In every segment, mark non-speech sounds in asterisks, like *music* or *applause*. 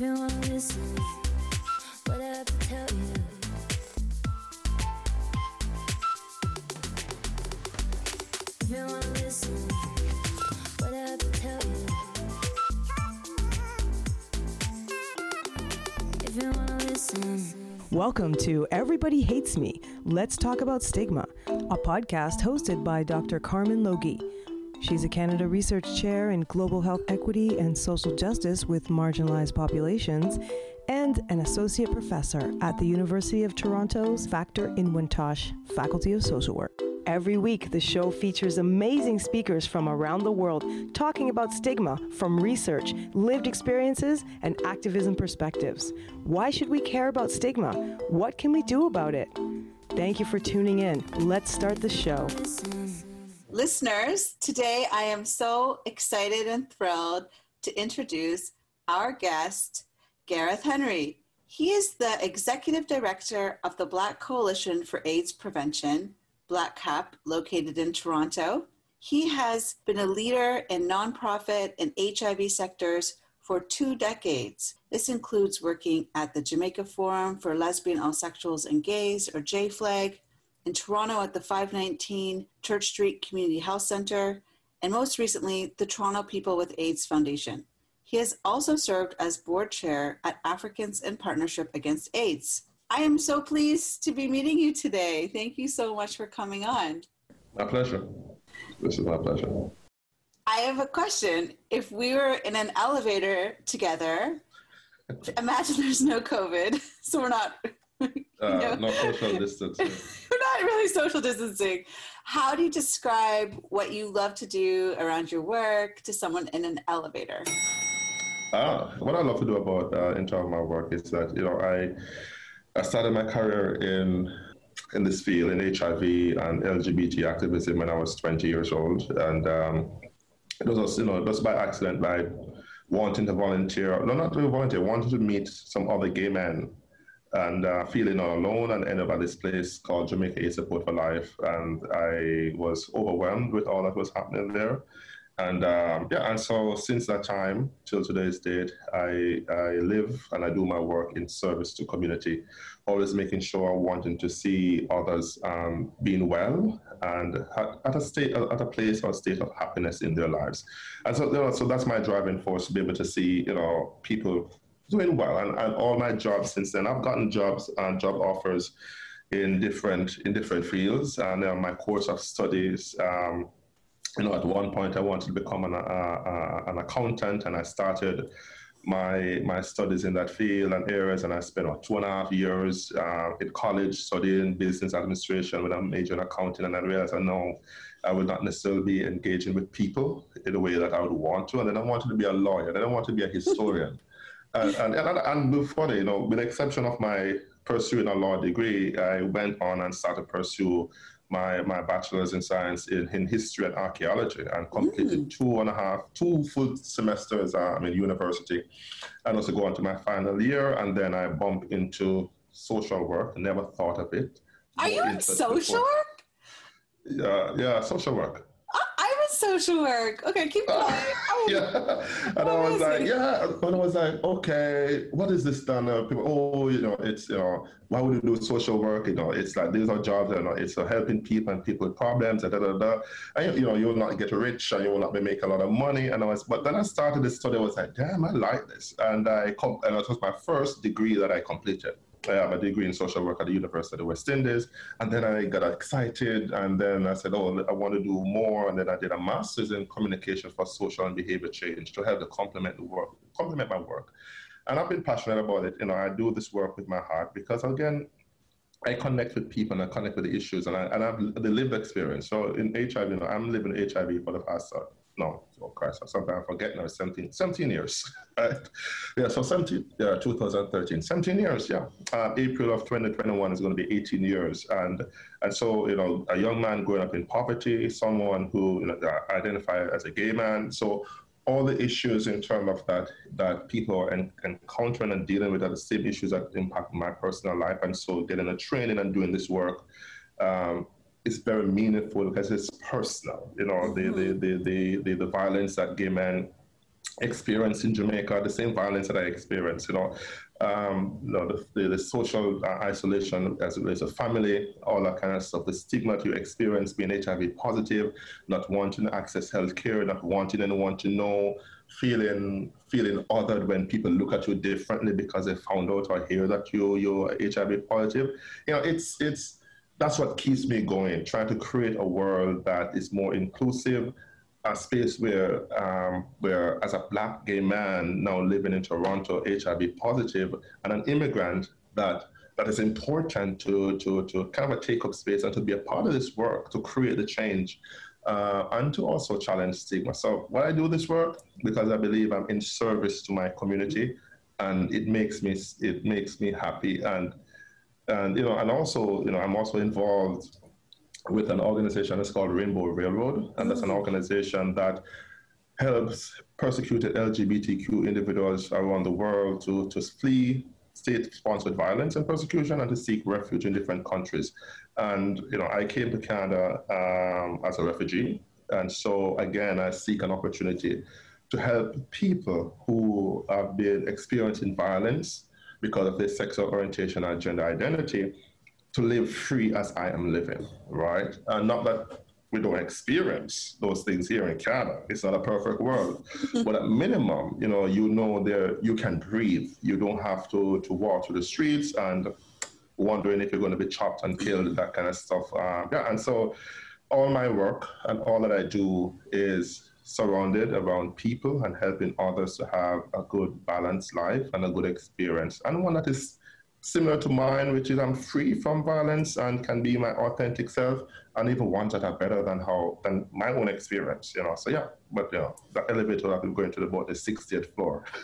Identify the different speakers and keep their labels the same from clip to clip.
Speaker 1: If you what I have to tell you.
Speaker 2: Welcome to Everybody Hates Me. Let's talk about stigma, a podcast hosted by Dr. Carmen Logie. She's a Canada Research Chair in Global Health Equity and Social Justice with Marginalized Populations and an Associate Professor at the University of Toronto's Factor-Inwentash Faculty of Social Work. Every week, the show features amazing speakers from around the world talking about stigma from research, lived experiences, and activism perspectives. Why should we care about stigma? What can we do about it? Thank you for tuning in. Let's start the show.
Speaker 3: Listeners, today I am so excited and thrilled to introduce our guest, Gareth Henry. He is the executive director of the Black Coalition for AIDS Prevention, Black CAP, located in Toronto. He has been a leader in nonprofit and HIV sectors for two decades. This includes working at the Jamaica Forum for Lesbian, All Sexuals, and Gays, or JFLAG, in Toronto at the 519 Church Street Community Health Center, and most recently, the Toronto People with AIDS Foundation. He has also served as board chair at Africans in Partnership Against AIDS. I am so pleased to be meeting you today. Thank you so much for coming on.
Speaker 4: My pleasure. This is my pleasure.
Speaker 3: I have a question. If we were in an elevator together, imagine there's no COVID, *laughs* so we're not. *laughs*
Speaker 4: Uh,
Speaker 3: know,
Speaker 4: no social distancing. *laughs*
Speaker 3: we're not really social distancing. How do you describe what you love to do around your work to someone in an elevator?
Speaker 4: Ah, what I love to do about uh, in terms of my work is that you know I I started my career in in this field in HIV and LGBT activism when I was 20 years old, and um, it was you know it was by accident by wanting to volunteer, no, not to volunteer, wanting to meet some other gay men and uh, feeling all alone and ended up at this place called Jamaica AIDS Support for Life. And I was overwhelmed with all that was happening there. And um, yeah, and so since that time till today's date, I, I live and I do my work in service to community, always making sure wanting to see others um, being well and at, at a state, at a place or state of happiness in their lives. And so, you know, so that's my driving force to be able to see, you know, people doing well. And, and all my jobs since then, I've gotten jobs and job offers in different in different fields. And uh, my course of studies. Um, you know, at one point I wanted to become an, uh, uh, an accountant, and I started my my studies in that field and areas, and I spent two and a half years uh, in college studying business administration with a major in accounting, and I realized I know I would not necessarily be engaging with people in the way that I would want to, and then I wanted to be a lawyer, then I wanted to be a historian. And, and, and, and before that, you know, with the exception of my pursuing a law degree, I went on and started to pursue my, my bachelor's in science in, in history and archaeology and completed two and a half, two full semesters um, in university and also go on to my final year. And then I bump into social work, never thought of it.
Speaker 3: Are you in social work?
Speaker 4: Yeah, yeah, social work.
Speaker 3: I- I'm in social work. Okay, keep going. *laughs* Oh,
Speaker 4: yeah. And I was like,
Speaker 3: Amazing.
Speaker 4: yeah. And I was like, okay, what is this done? Uh, people, oh, you know, it's, you know, why would you do social work? You know, it's like, these are jobs, you know, it's uh, helping people and people with problems, da, da, da, da. And, you know, you will not get rich and you will not be make a lot of money. And I was, but then I started this study, I was like, damn, I like this. And I, com- and it was my first degree that I completed. I have a degree in social work at the University of the West Indies. And then I got excited. And then I said, oh, I want to do more. And then I did a master's in communication for social and behavior change to help to complement the work, complement my work. And I've been passionate about it. You know, I do this work with my heart because, again, I connect with people and I connect with the issues and I and I've the lived experience. So in HIV, you know, I'm living HIV for the past uh, no, oh Christ, sometimes I forget now, 17, 17 years. *laughs* Yeah, so 17, yeah, 2013, 17 years, yeah. Uh, April of 2021 is going to be 18 years. And and so, you know, a young man growing up in poverty, someone who you know, identify as a gay man. So all the issues in terms of that that people are en- encountering and dealing with are the same issues that impact my personal life. And so getting a training and doing this work um, is very meaningful because it's personal. You know, the, the, the, the, the, the violence that gay men experience in Jamaica, the same violence that I experienced, you know, um, you know the, the, the social uh, isolation as it relates to family, all that kind of stuff, the stigma that you experience being HIV positive, not wanting to access healthcare, not wanting anyone to know, feeling feeling othered when people look at you differently because they found out or hear that you you're HIV positive. You know, it's it's that's what keeps me going, trying to create a world that is more inclusive, a space where, um, where as a black gay man now living in Toronto, HIV positive, and an immigrant, that that is important to, to, to kind of take up space and to be a part of this work to create the change uh, and to also challenge stigma. So why I do this work because I believe I'm in service to my community, and it makes me it makes me happy and and you know and also you know I'm also involved with an organization that's called Rainbow Railroad, and that's an mm. organization that helps persecuted LGBTQ individuals around the world to, to flee state-sponsored violence and persecution and to seek refuge in different countries. And you know, I came to Canada um, as a refugee, and so again, I seek an opportunity to help people who have been experiencing violence because of their sexual orientation and gender identity to live free as I am living, right? And not that we don't experience those things here in Canada. It's not a perfect world, *laughs* but at minimum, you know, you know there you can breathe. You don't have to to walk through the streets and wondering if you're going to be chopped and killed, that kind of stuff. Um, yeah, and so all my work and all that I do is surrounded around people and helping others to have a good balanced life and a good experience and one that is similar to mine, which is I'm free from violence and can be my authentic self, and even ones that are better than how than my own experience. You know, so yeah. But you know, the elevator I've been going to about the 60th floor. *laughs*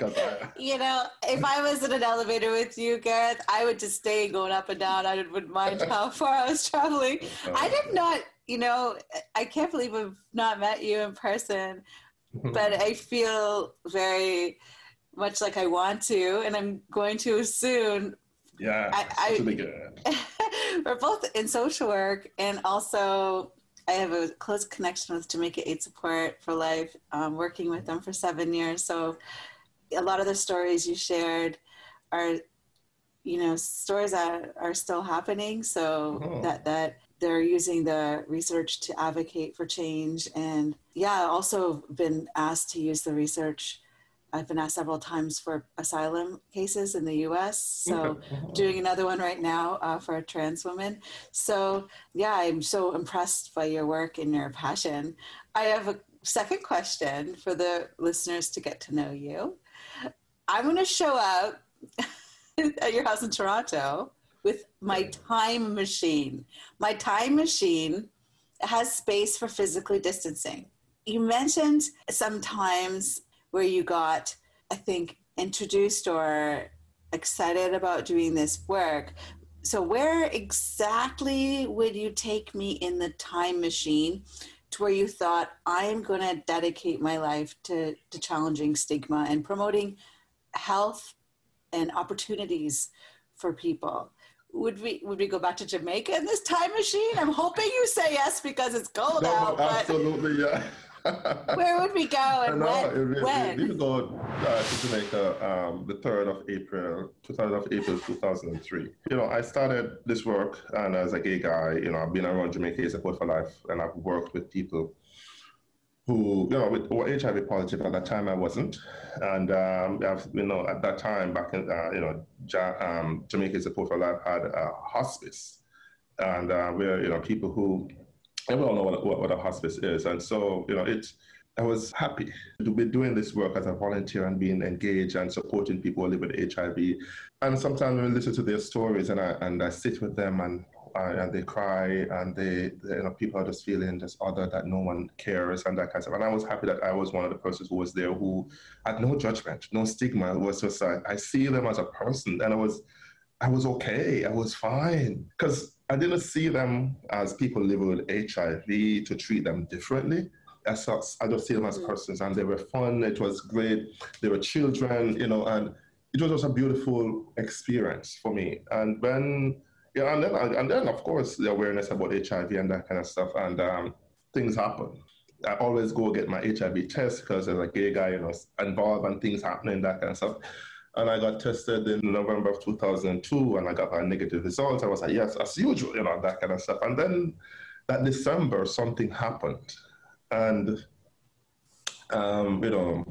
Speaker 3: I, *laughs* you know, if I was in an elevator with you, Gareth, I would just stay going up and down. I wouldn't mind *laughs* how far I was traveling. Oh, I did not, you know, I can't believe I've not met you in person, but I feel very much like I want to, and I'm going to soon.
Speaker 4: Yeah, I, I, good. *laughs*
Speaker 3: we're both in social work, and also I have a close connection with Jamaica Aid Support for Life, um, working with them for seven years. So a lot of the stories you shared are, you know, stories that are still happening. So oh. that that they're using the research to advocate for change, and yeah, also been asked to use the research I've been asked several times for asylum cases in the US. So, doing another one right now uh, for a trans woman. So, yeah, I'm so impressed by your work and your passion. I have a second question for the listeners to get to know you. I'm going to show up *laughs* at your house in Toronto with my time machine. My time machine has space for physically distancing. You mentioned sometimes where you got, I think, introduced or excited about doing this work. So, where exactly would you take me in the time machine to where you thought, I am going to dedicate my life to, to challenging stigma and promoting health and opportunities for people? Would we would we go back to Jamaica in this time machine? I'm hoping you say yes because it's cold no, out.
Speaker 4: Absolutely, yeah.
Speaker 3: Where would we go and when? We, when?
Speaker 4: We, we go uh, to Jamaica um, the 3rd of April, 2000 of April 2003. You know, I started this work and as a gay guy, you know, I've been around Jamaica Support for Life and I've worked with people who, you know, were HIV positive. At that time, I wasn't. And, um, you know, at that time, back in, uh, you know, ja, um, Jamaica Support for Life had a hospice. And uh, where, you know, people who we all know what, what, what a hospice is. And so, you know, it's, I was happy to be doing this work as a volunteer and being engaged and supporting people who live with HIV. And sometimes we listen to their stories and I, and I sit with them and uh, and they cry and they, they, you know, people are just feeling this other that no one cares and that kind of stuff. And I was happy that I was one of the persons who was there who had no judgment, no stigma. It was just like, I see them as a person and I was, I was okay. I was fine. Because I didn't see them as people living with HIV to treat them differently. As such, I just see them as mm. persons, and they were fun. It was great. They were children, you know, and it was just a beautiful experience for me. And when, yeah, and then, and then of course, the awareness about HIV and that kind of stuff, and um, things happen. I always go get my HIV test because as a gay guy, you know, involved and things happening, that kind of stuff. And I got tested in November of 2002 and I got a negative result. I was like, yes, as usual, you know, that kind of stuff. And then that December, something happened. And, um, you know,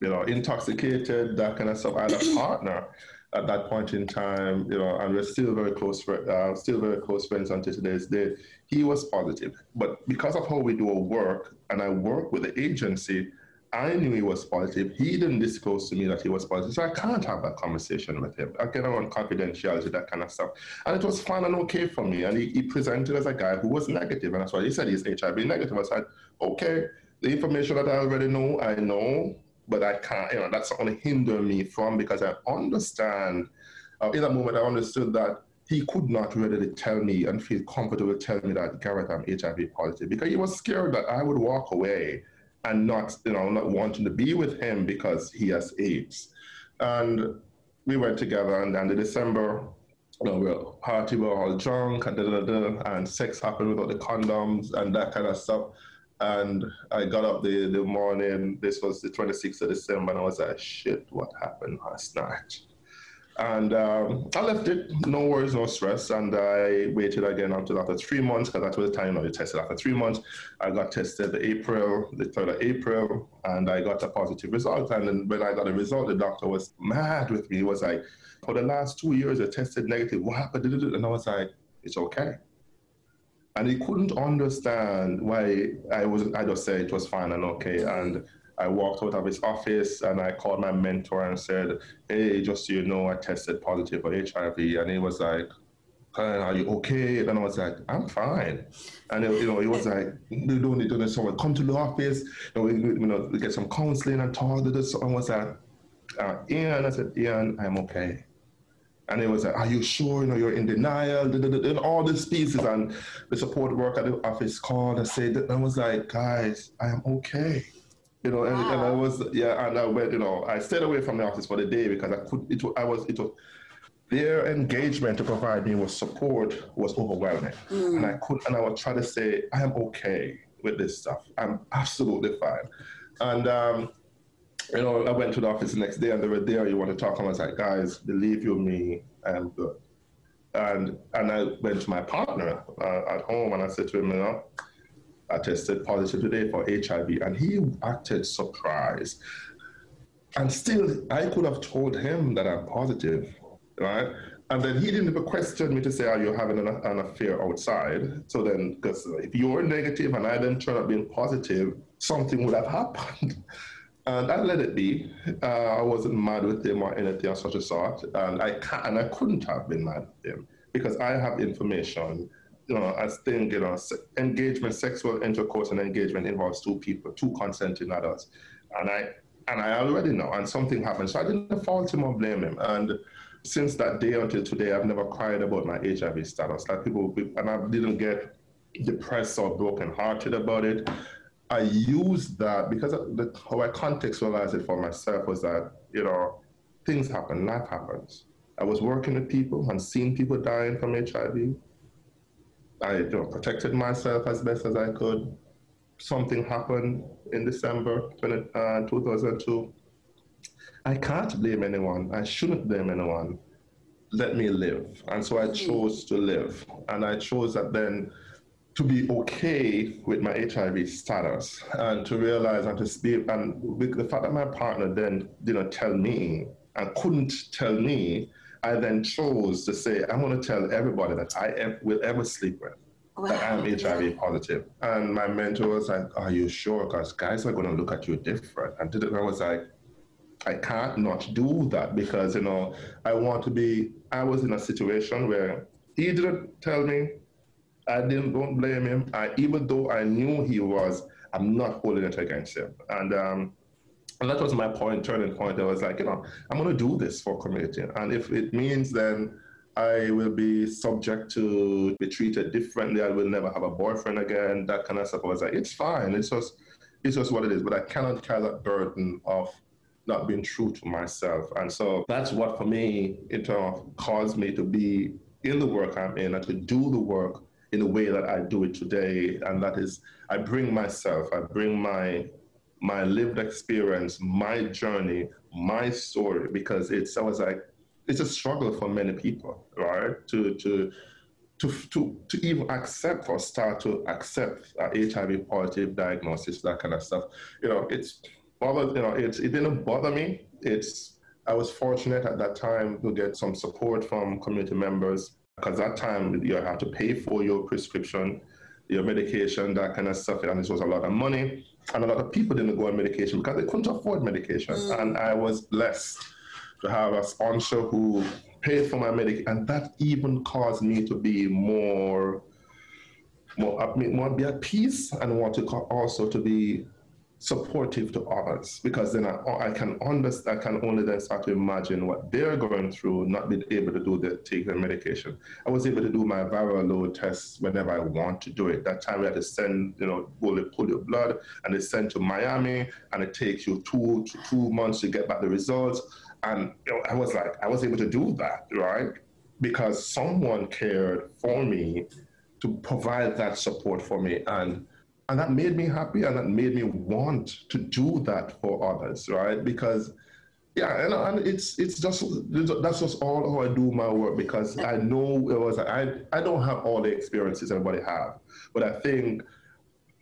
Speaker 4: you know, intoxicated, that kind of stuff. I had a partner at that point in time, you know, and we're still very close, uh, still very close friends until today's day. He was positive, but because of how we do our work, and I work with the agency, I knew he was positive. He didn't disclose to me that he was positive, so I can't have that conversation with him. Again, on confidentiality, that kind of stuff. And it was fine and okay for me. And he, he presented as a guy who was negative, and that's why he said he's HIV negative. I said, okay, the information that I already know, I know but I can't, you know, that's going to hinder me from because I understand. Uh, in that moment, I understood that he could not readily tell me and feel comfortable telling me that Gareth, I'm HIV positive because he was scared that I would walk away and not, you know, not wanting to be with him because he has AIDS. And we went together, and then the December, you know, we were party, we were all drunk, and, da, da, da, and sex happened without the condoms and that kind of stuff. And I got up the, the morning, this was the 26th of December, and I was like, shit, what happened last night? And um, I left it, no worries, no stress. And I waited again until after three months, because that was the time I was tested. After three months, I got tested the April, the 3rd of April, and I got a positive result. And then when I got a result, the doctor was mad with me. He was like, for the last two years, I tested negative. What happened? And I was like, it's okay and he couldn't understand why I was. I just said it was fine and okay, and I walked out of his office and I called my mentor and said, "Hey, just so you know, I tested positive for HIV," and he was like. Are you okay? And I was like, I'm fine. And you know, he was like, "You don't need to someone come to the office. You know, we, you know, get some counseling and talk to this." And I was like, uh, Ian, I said, Ian, I'm okay. And it was like, are you sure? You know, you're in denial, and all these pieces. And the support worker at the office called and said, and I was like, guys, I am okay. You know, and, wow. and I was, yeah, and I went, you know, I stayed away from the office for the day because I could, it, I was, it was, their engagement to provide me with support was overwhelming. Mm. And I could, and I would try to say, I am okay with this stuff. I'm absolutely fine. And, um, you know, I went to the office the next day and they were there. You want to talk? I was like, guys, believe you me, I am good. And and I went to my partner uh, at home and I said to him, you know, I tested positive today for HIV, and he acted surprised. And still, I could have told him that I'm positive, right? And then he didn't even question me to say, Are you having an, an affair outside? So then, because if you're negative and I then turn up being positive, something would have happened. *laughs* And I let it be. Uh, I wasn't mad with him or anything of such a sort. And I can't, and I couldn't have been mad with him because I have information. You know, as thing, you know, engagement, sexual intercourse and engagement involves two people, two consenting adults. And I and I already know, and something happened. So I didn't fault him or blame him. And since that day until today, I've never cried about my HIV status. Like people, and I didn't get depressed or brokenhearted about it. I used that because the, how I contextualized it for myself was that, you know, things happen, life happens. I was working with people and seeing people dying from HIV. I you know, protected myself as best as I could. Something happened in December 20, uh, 2002. I can't blame anyone. I shouldn't blame anyone. Let me live. And so I mm-hmm. chose to live. And I chose that then to be okay with my HIV status and to realize and to speak, and with the fact that my partner then didn't tell me and couldn't tell me, I then chose to say, I'm going to tell everybody that I will ever sleep with. Wow. That I'm HIV positive. And my mentor was like, Are you sure? Because guys are going to look at you different. And I was like, I can't not do that because, you know, I want to be, I was in a situation where he didn't tell me, I didn't don't blame him. I, even though I knew he was, I'm not holding it against him. And um, and that was my point, turning point. I was like, you know, I'm going to do this for community, and if it means then I will be subject to be treated differently. I will never have a boyfriend again. That kind of stuff. I was like, it's fine. It's just, it's just what it is. But I cannot carry that burden of not being true to myself. And so that's what, for me, it uh, caused me to be in the work I'm in and to do the work in the way that I do it today, and that is I bring myself, I bring my my lived experience, my journey, my story, because it's I was like it's a struggle for many people, right? To to to, to, to even accept or start to accept uh, HIV positive diagnosis, that kind of stuff. You know, it's bothered, you know, it's, it didn't bother me. It's, I was fortunate at that time to get some support from community members because that time you had to pay for your prescription, your medication, that kind of stuff, and this was a lot of money. And a lot of people didn't go on medication because they couldn't afford medication. Mm. And I was blessed to have a sponsor who paid for my medication, and that even caused me to be more, more, more be at peace, and want to also to be supportive to others because then I, I can understand, I can only then start to imagine what they're going through, not being able to do the take their medication. I was able to do my viral load tests whenever I want to do it. That time we had to send, you know, pull, pull your blood and they send to Miami and it takes you two two months to get back the results. And you know, I was like, I was able to do that, right? Because someone cared for me to provide that support for me. And and that made me happy and that made me want to do that for others, right? Because yeah, and, and it's it's just that's just all how I do my work because I know it was I I don't have all the experiences everybody have, but I think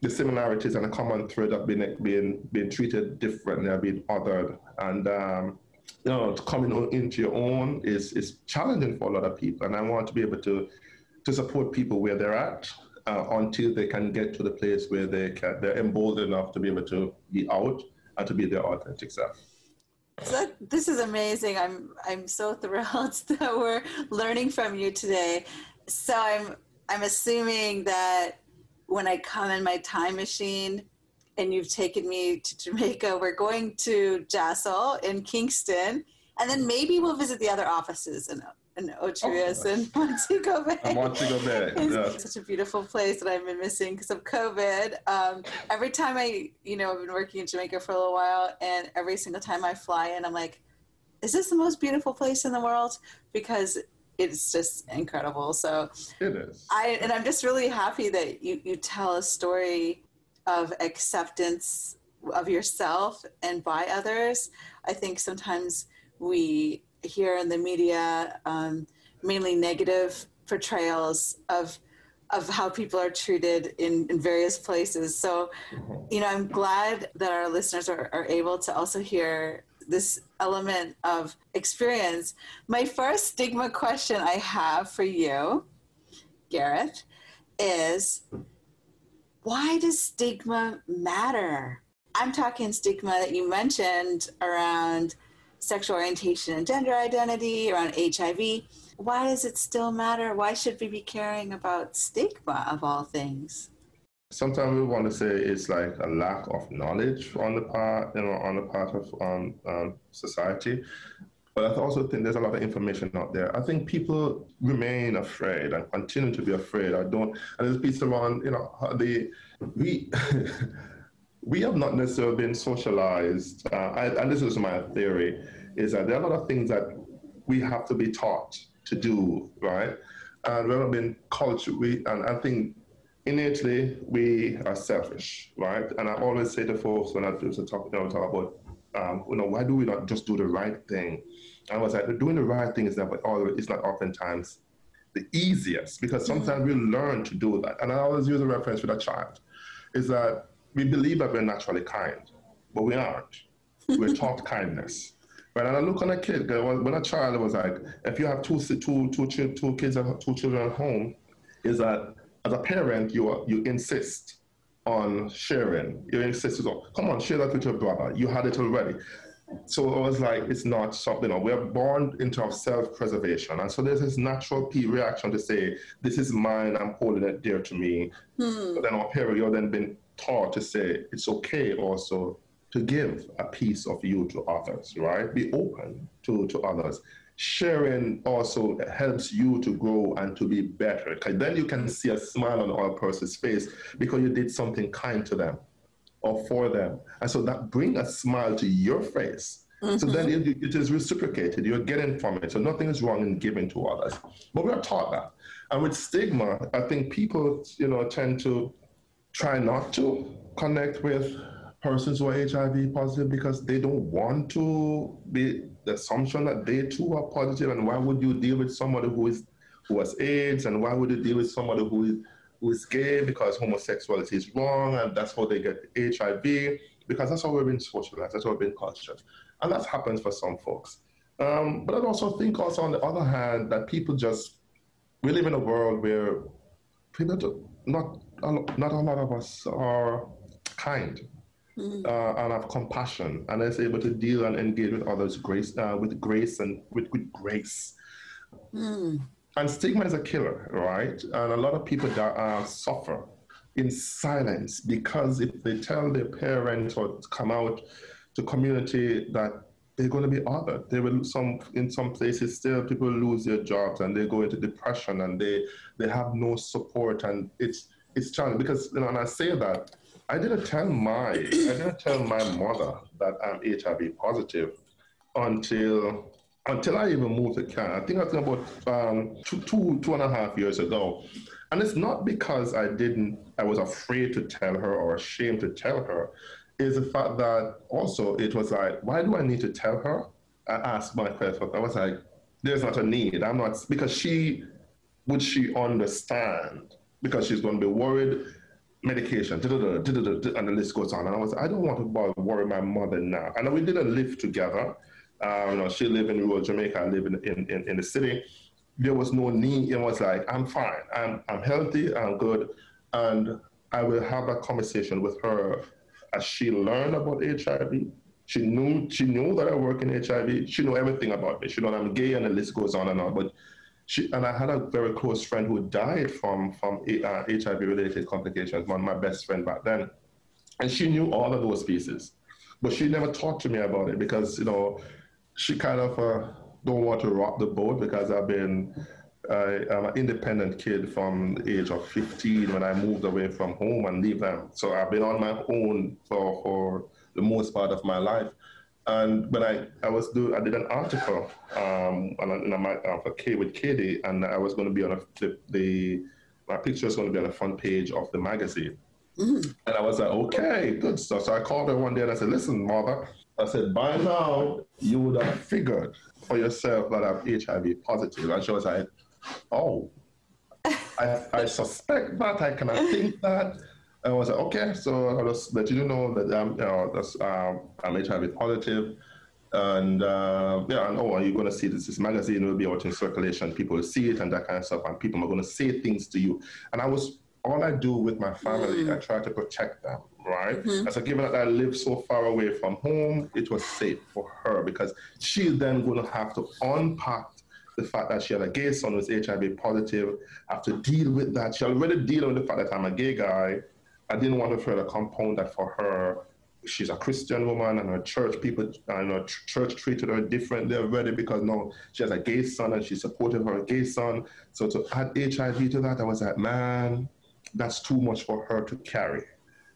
Speaker 4: the similarities and the common thread of being being being treated differently, being othered, and um, you know, coming into your own is is challenging for a lot of people. And I want to be able to to support people where they're at uh, until they can get to the place where they can they're emboldened enough to be able to be out and to be their authentic self.
Speaker 3: So this is amazing. I'm I'm so *laughs* thrilled *laughs* that we're learning from you today. So I'm I'm assuming that when I come in my time machine, and you've taken me to Jamaica. We're going to JASL in Kingston, and then maybe we'll visit the other offices in Ocho Rios oh, and Montego Bay.
Speaker 4: And Montego Bay. *laughs* It's
Speaker 3: yeah. such a beautiful place that I've been missing because of COVID. Um, every time I, you know, I've been working in Jamaica for a little while, and every single time I fly in, I'm like, is this the most beautiful place in the world? Because it's just incredible. So
Speaker 4: it is.
Speaker 3: I and I'm just really happy that you you tell a story of acceptance of yourself and by others. I think sometimes we hear in the media um, mainly negative portrayals of of how people are treated in, in various places. So, mm-hmm. you know, I'm glad that our listeners are, are able to also hear this element of experience. My first stigma question I have for you, Gareth, is why does stigma matter? I'm talking stigma that you mentioned around sexual orientation and gender identity, around HIV. Why does it still matter? Why should we be caring about stigma of all things?
Speaker 4: Sometimes we want to say it's like a lack of knowledge on the part, you know, on the part of um, um, society. But I also think there's a lot of information out there. I think people remain afraid and continue to be afraid. I don't, and there's people around, you know, the, we, *laughs* we have not necessarily been socialized, uh, I, and this is my theory, is that there are a lot of things that we have to be taught to do, right? And we haven't been cultured, we, and I think innately we are selfish, right? And I always say to folks when I do talk, you know, talk about um, you know, why do we not just do the right thing? I was like, doing the right thing is never, it's not oftentimes the easiest because sometimes we learn to do that. And I always use a reference with a child is that we believe that we're naturally kind, but we aren't. We're taught *laughs* kindness. Right? And I look on a kid, when a child was like, if you have two, two, two, two kids, and two children at home, is that as a parent, you, you insist on sharing. You insistence on, come on, share that with your brother. You had it already. So it was like, it's not something, You know, we're born into our self-preservation. And so there's this natural P reaction to say, this is mine, I'm holding it dear to me. Hmm. But then our parent, you're then been taught to say, it's okay also to give a piece of you to others, right? Be open to, to others sharing also helps you to grow and to be better. Because then you can see a smile on our person's face because you did something kind to them or for them. And so that bring a smile to your face So then mm-hmm. it, it is reciprocated. You're getting from it. So nothing is wrong in giving to others. But we are taught that. And with stigma, I think people, you know, tend to try not to connect with persons who are HIV positive because they don't want to be the assumption that they too are. And why would you deal with somebody who is who has AIDS? And why would you deal with somebody who is who is gay because homosexuality is wrong and that's how they get HIV? Because that's how we've been socialized, that's how we've been cultured. And that happens for some folks. Um, but I also think also on the other hand that people just we live in a world where people do, not not a lot of us are kind mm. uh, and have compassion and is able to deal and engage with others grace uh, with grace and with, with grace. Mm. And stigma is a killer, right? And a lot of people that, uh, suffer in silence because if they tell their parents or come out to community that they're going to be othered. They will some in some places still people lose their jobs and they go into depression and they they have no support and it's it's challenging because you know and I say that I didn't tell my I didn't tell my mother that I'm HIV positive until until I even moved to Canada. I think I was about um, two, two, two and a half years ago. And it's not because I didn't, I was afraid to tell her or ashamed to tell her is the fact that also it was like, why do I need to tell her? I asked my question. I was like, there's not a need. I'm not because she would she understand because she's going to be worried. Medication, and the list goes on. And I was, I don't want to bother worry my mother now. And we didn't live together. Um, you know, she lived in rural Jamaica. I live in, in, in, in the city. There was no need. It was like, I'm fine. I'm, I'm healthy. I'm good. And I will have a conversation with her as she learned about HIV, she knew she knew that I work in HIV. She knew everything about me. She knew I'm gay, and the list goes on and on. But she and I had a very close friend who died from from uh, HIV related complications. One of my best friend back then, and she knew all of those pieces, but she never talked to me about it because you know she kind of uh, don't want to rock the boat because I've been I, am an independent kid from the age of 15 when I moved away from home and leave them. So I've been on my own for, for the most part of my life. And when I, I was do I did an article um, on, on my, uh, K with Katie, and I was going to be on a, the, the my picture was going to be on the front page of the magazine. Mm. And I was like, okay, good stuff. So I called her one day and I said, listen, mother, I said, by now you would have figured for yourself that I'm HIV positive. And she was like, oh, I, I suspect that, I cannot think that. I was like, okay, so I'll just let you know that I'm, you know, that's, um, I'm HIV positive. And uh, yeah, and oh, you're you going to see this? This magazine will be out in circulation. People will see it and that kind of stuff, and people are going to say things to you. And I was all I do with my family, mm. I try to protect them, right? Mm-hmm. And so, given that I live so far away from home, it was safe for her because she's then going to have to unpack the fact that she had a gay son who's HIV positive, have to deal with that. She already dealing with the fact that I'm a gay guy. I didn't want to further compound that for her. She's a Christian woman, and her church people, and her church treated her differently already because no, she has a gay son and she supported her gay son. So to add HIV to that, I was like, man, that's too much for her to carry.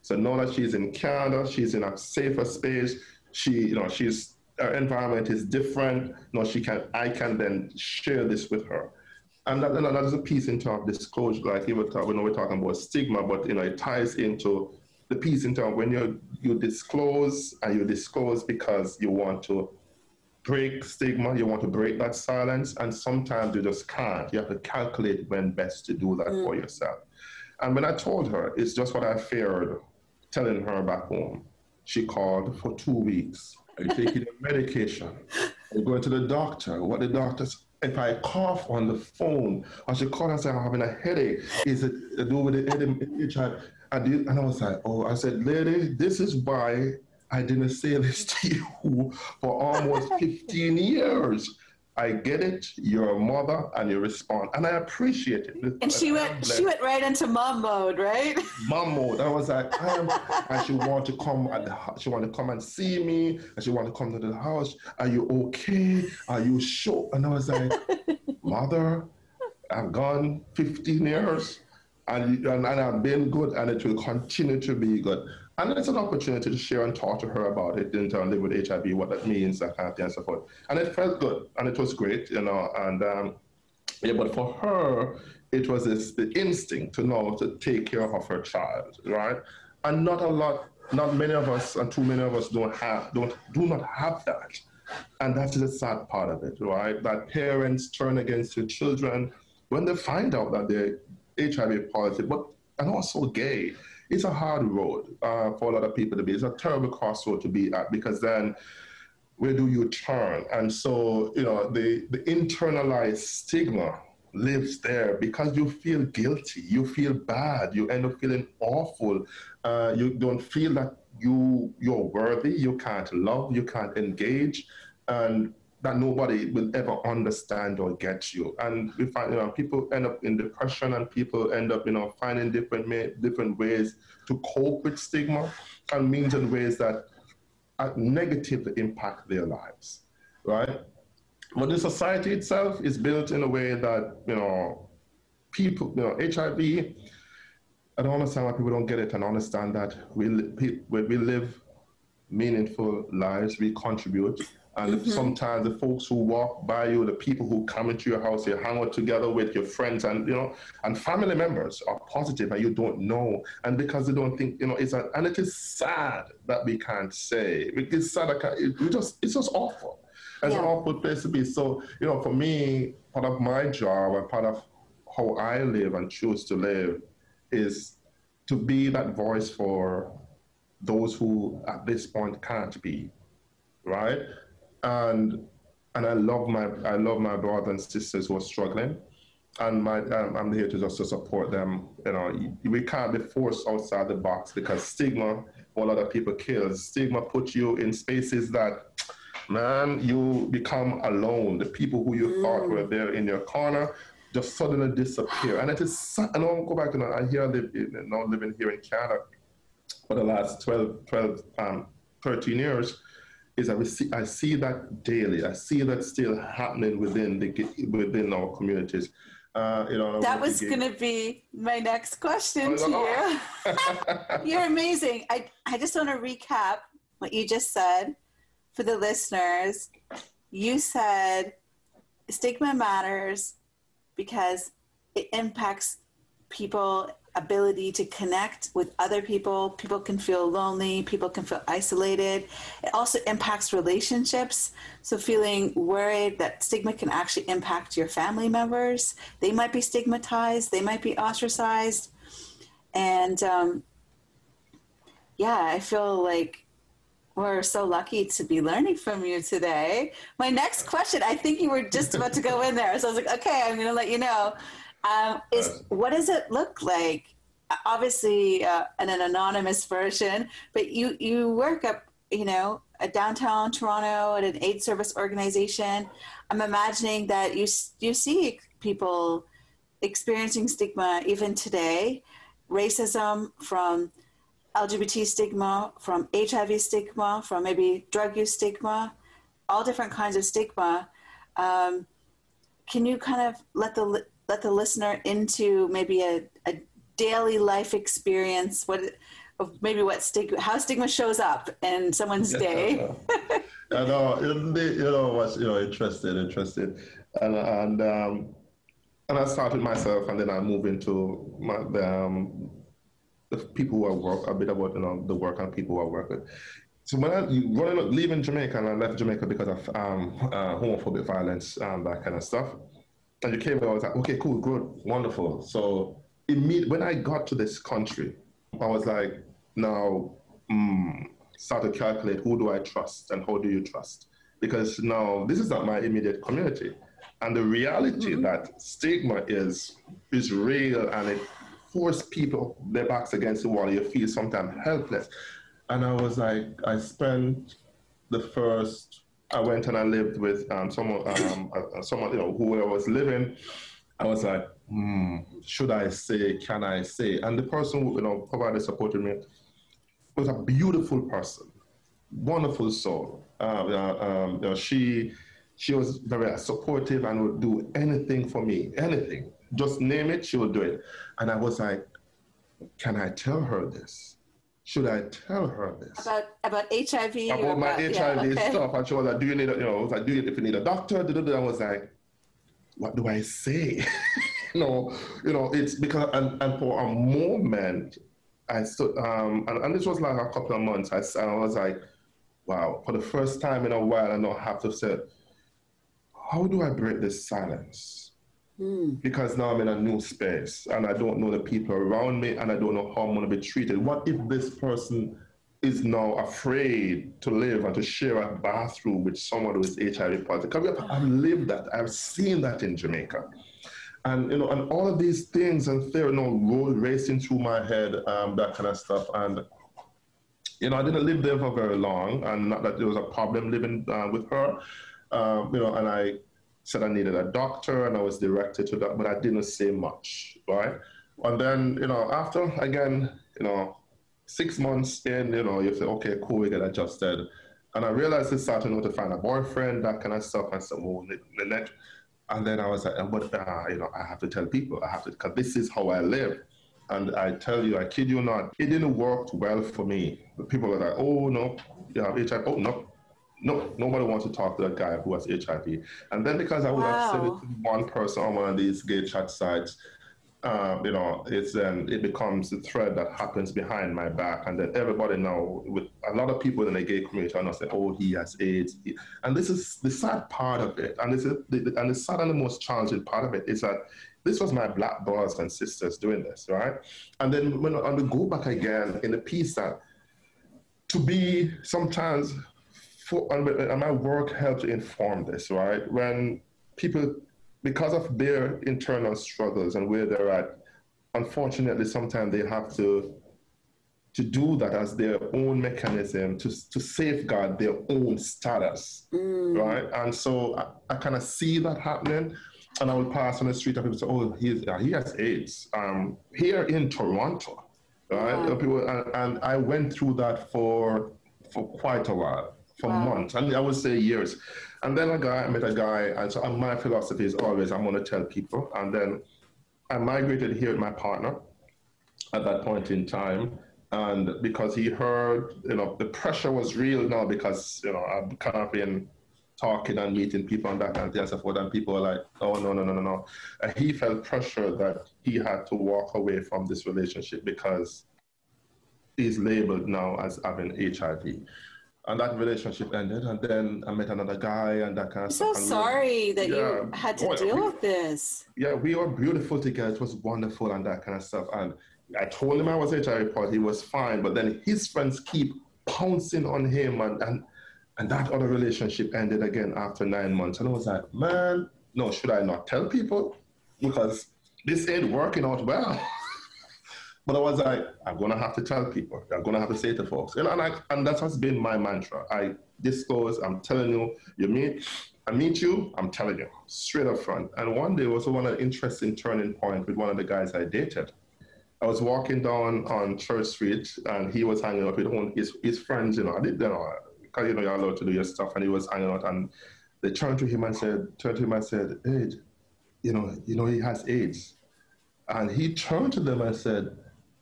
Speaker 4: So now that she's in Canada, she's in a safer space. She, you know, she's her environment is different. No, she can, I can then share this with her. And that, and that is a piece in terms of disclosure, like you were talking, we know we're talking about stigma, but you know, it ties into the piece into when you you disclose and you disclose because you want to break stigma, you want to break that silence, and sometimes you just can't. You have to calculate when best to do that mm. for yourself. And when I told her, it's just what I feared telling her back home. She called for two weeks are you taking your *laughs* medication? Are you going to the doctor? What the doctor if I cough on the phone, I should call and say I'm having a headache. Is it to do with the HIV? I did, and I was like, oh, I said, lady, this is why I didn't say this to you for almost *laughs* 15 years. I get it. You're a mother, and you respond, and I appreciate it.
Speaker 3: And she went, she went right into mom mode, right? *laughs*
Speaker 4: Mom mode. I was like, I am, and she want to come at the, she want to come and see me, and she want to come to the house. Are you okay? Are you sure? And I was like, *laughs* mother, I've gone 15 years, and, and and I've been good, and it will continue to be good. And it's an opportunity to share and talk to her about it of live with HIV, what that means, that kind of thing, and so forth. And it felt good, and it was great, you know. And um, yeah, but for her, it was this, the instinct to know to take care of her child, right? And not a lot, not many of us, and too many of us don't have, don't, do not have that. And that's the sad part of it, right? That parents turn against their children when they find out that they're HIV positive, but and also gay it's a hard road uh, for a lot of people to be. It's a terrible crossroad to be at because then where do you turn? And so, you know, the, the internalized stigma lives there because you feel guilty, you feel bad, you end up feeling awful. Uh, you don't feel that you you're worthy, you can't love, you can't engage, and that nobody will ever understand or get you. And we find you know people end up in depression, and people end up you know finding different different ways to cope with stigma, and means and ways that uh, negatively impact their lives, right? But the society itself is built in a way that you know people, you know, HIV. I don't understand why people don't get it and understand that we we live meaningful lives, we contribute and mm-hmm. sometimes the folks who walk by you, the people who come into your house, you hang out together with your friends and you know, and family members are positive and you don't know. And because they don't think, you know, it's a, and it is sad that we can't say. It's sad. It, it just it's just awful. It's yeah. an awful place to be. So, you know, for me, part of my job and part of how I live and choose to live is to be that voice for those who at this point can't be, right? And and I love my I love my brothers and sisters who are struggling, and my um, I'm here to just to support them. You know, we can't be forced outside the box because stigma, a lot of people kills. Stigma puts you in spaces that, man, you become alone. The people who you mm. thought were there in your corner just suddenly disappear, and it is. And I'll go back to you know, I hear live in, now living here in Canada for the last 12, 12 um, 13 years is I see, I see that daily. I see that still happening within the within our communities. Uh, you know,
Speaker 3: that was going to be my next question to you. *laughs* *laughs* You're amazing. I, I just want to recap what you just said for the listeners. You said stigma matters because it impacts people ability to connect with other people. People can feel lonely, people can feel isolated. It also impacts relationships. So, feeling worried that stigma can actually impact your family members. They might be stigmatized, they might be ostracized. And um, yeah, I feel like we're so lucky to be learning from you today. My next question, I think you were just about to go in there. So I was like, okay, I'm going to let you know um, is what does it look like? Obviously, uh, in an anonymous version, but you you work up, you know, a downtown Toronto at an aid service organization. I'm imagining that you you see people experiencing stigma even today, racism from LGBT stigma, from HIV stigma, from maybe drug use stigma, all different kinds of stigma. Um, can you kind of let the let the listener into maybe a, a daily life experience what of maybe what stigma how stigma shows up in someone's day. *laughs*
Speaker 4: I know, you know what's you know interested interested. And and um and I started myself and then I moved into my, the, um, the people who I work a bit about you know the work and people who I work with. So when I running leaving Jamaica and I left Jamaica because of um, uh, homophobic violence and that kind of stuff and you came there, I was like, okay, cool, good, wonderful. So immediately when I got to this country, I was like, now, mm, start to calculate who do I trust and how do you trust? Because now this is not my immediate community. And the reality mm-hmm. that stigma is is real and it forces people their backs against the wall. You feel sometimes helpless. And I was like, I spent the first I went and I lived with um, someone, um, someone you know, who I was living. I was like, hmm, should I say? Can I say? And the person who you know provided supported me was a beautiful person, wonderful soul. Uh, um, you know, she she was very supportive and would do anything for me, anything. Just name it, she would do it. And I was like, can I tell her this? Should I tell her this?
Speaker 3: About about HIV. or
Speaker 4: about my
Speaker 3: yeah,
Speaker 4: HIV
Speaker 3: okay.
Speaker 4: stuff. And she was like, Do you need a, you know, I was like, Do you, if you need a doctor? I was like, What do I say? *laughs* you know, you know, it's because, and, and for a moment, I stood, um, and, and this was like a couple of months, I, I was like, Wow, for the first time in a while, I don't have to say, How do I break this silence? Because now I'm in a new space and I don't know the people around me and I don't know how I'm going to be treated. What if this person is now afraid to live and to share a bathroom with someone who is HIV positive? I've lived that, I've seen that in Jamaica. And you know, and all of these things and there, you know, road racing through my head, um, that kind of stuff. And you know, I didn't live there for very long, and not that there was a problem living uh, with her. Um, you know, and I said I needed a doctor, and I was directed to that, but I didn't say much, right? And then, you know, after again, you know, six months in, you know, you say, okay, cool, we get adjusted. And I realized it's starting to find a boyfriend, that kind of stuff. I said, well, Lynette. And then I was like, but, uh, you know, I have to tell people, I have to, because this is how I live. And I tell you, I kid you not, it didn't work well for me. The people are like, oh, no, you have HIV. Oh, no. No, nobody wants to talk to a guy who has HIV. And then because I would have said it to one person on one of these gay chat sites, um, you know, it's then it becomes a thread that happens behind my back, and then everybody now, with a lot of people in the gay community, are now saying, "Oh, he has AIDS," and this is the sad part of it, and this is the, and the sad and the most challenging part of it is that this was my black brothers and sisters doing this, right? And then when I go back again in the piece that to be sometimes for and and my work helped inform this, right? When people, because of their internal struggles and where they're at, unfortunately, sometimes they have to to do that as their own mechanism to, to safeguard their own status, right? And so I, I kind of see that happening, and I will pass on the street and people say, "Oh, he's, uh, he has AIDS." Um, here in Toronto, right?
Speaker 3: Wow.
Speaker 4: People, and, and I went through that for for quite a while, for
Speaker 3: Wow.
Speaker 4: months, and I would say years. And then a guy, I met a guy, and so my philosophy is always I'm going to tell people. And then I migrated here with my partner at that point in time. And because he heard, you know, the pressure was real now because, you know, I've kind of been talking and meeting people and that kind of thing and so forth. And people were like, oh, no, no, no, no, no. And he felt pressure that he had to walk away from this relationship because he's labeled now as having HIV. And that relationship ended. And then I met another guy and that kind of
Speaker 3: I'm
Speaker 4: stuff.
Speaker 3: so
Speaker 4: we-
Speaker 3: sorry that you had to
Speaker 4: Oh,
Speaker 3: deal
Speaker 4: we-
Speaker 3: with this.
Speaker 4: yeah, we were beautiful together. It was wonderful and that kind of stuff. And I told him I was HIV positive. He was fine, but then his friends keep pouncing on him, and and and that other relationship ended again after nine months. And I was like, man, no, should I not tell people because this ain't working out well. *laughs* But I was like, I'm gonna have to tell people. I'm gonna have to say to folks, know, and I, and that has been my mantra. I disclose. I'm telling you. You meet, I meet you. I'm telling you straight up front. And one day was one of the interesting turning point with one of the guys I dated. I was walking down on Church Street, and he was hanging out with one his his friends. You know, I did you know, because you know you're allowed to do your stuff, and he was hanging out, and they turned to him and said, turned to him and said, "Hey, you know, you know, he has AIDS." And he turned to them and said,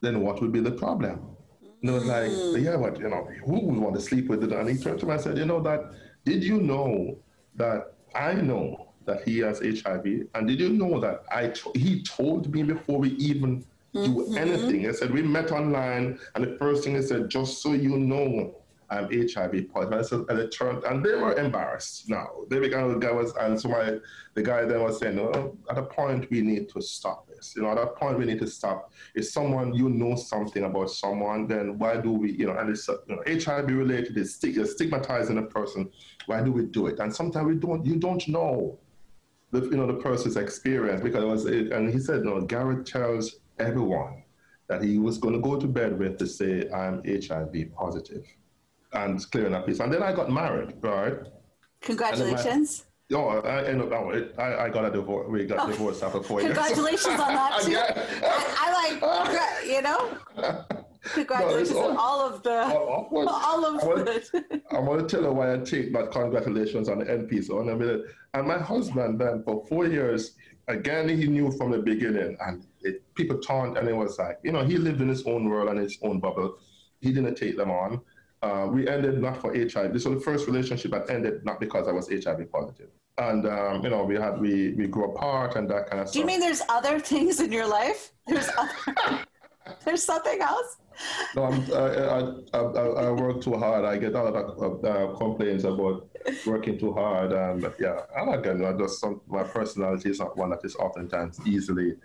Speaker 4: then what would be the problem? And I was like, mm. yeah, but you know, who would want to sleep with it? And he turned to me and said, you know that, did you know that I know that he has HIV? And did you know that I to- he told me before we even do mm-hmm. anything? He said, we met online, and the first thing he said, just so you know, I'm HIV positive. And, it turned, and they were embarrassed now. They began, the guy was, and so my, the guy then was saying, no, at a point we need to stop this. You know, at a point we need to stop. If someone, you know something about someone, then why do we, you know, and it's, you know, HIV related, it's stigmatizing a person. Why do we do it? And sometimes we don't, you don't know the, you know, the person's experience because it was, and he said, no, Gareth tells everyone that he was going to go to bed with to say, I'm HIV positive and clearing that piece. And then I got married, right?
Speaker 3: Congratulations.
Speaker 4: Oh, I ended up, oh, I, I got a divorce. We got oh, divorced after four years.
Speaker 3: Congratulations on that *laughs* too.
Speaker 4: Yeah.
Speaker 3: I, I like, you know, *laughs* congratulations
Speaker 4: all-
Speaker 3: on all of the, *laughs*
Speaker 4: course.
Speaker 3: all of
Speaker 4: I want-
Speaker 3: the.
Speaker 4: I want to tell you why I take that congratulations on the NP. So in a minute. And my husband then for four years, again he knew from the beginning, and it, people taunt, and it was like, you know, he lived in his own world and his own bubble. he didn't take them on. Uh, we ended not for HIV. This was the first relationship that ended not because I was HIV positive. And um, you know, we had we we grew apart and that kind of stuff.
Speaker 3: Do you mean there's other things in your life? There's other, *laughs* there's something else.
Speaker 4: No, I'm, I, I, I, I work too hard. I get a lot of uh, complaints about working too hard. And yeah, I'm not to just some, my personality is not one that is oftentimes easily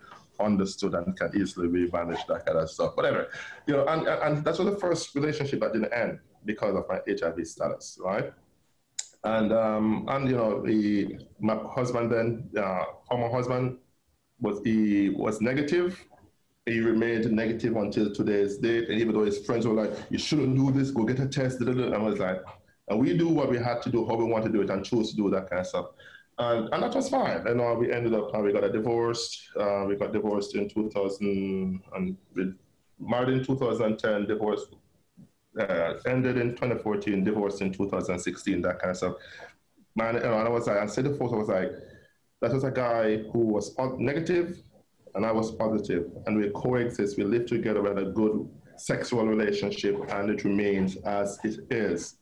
Speaker 4: understood and can easily be managed, that kind of stuff. Whatever. You know, and, and that was the first relationship that didn't end because of my HIV status, right? And, um, and you know, the, my husband then, uh, former husband, was he was negative he remained negative until today's date. And even though his friends were like, you shouldn't do this, go get a test. And I was like, and we do what we had to do, how we want to do it, and chose to do that kind of stuff. And, and that was fine. And uh, we ended up, uh, we got a divorce. Uh, we got divorced in 2000, and we married in 2010, divorced, uh, ended in 2014, divorced in 2016, that kind of stuff. Man, and I was like, I said the photo, I was like, that was a guy who was negative, and I was positive, and we coexist. We live together with a good sexual relationship, and it remains as it is.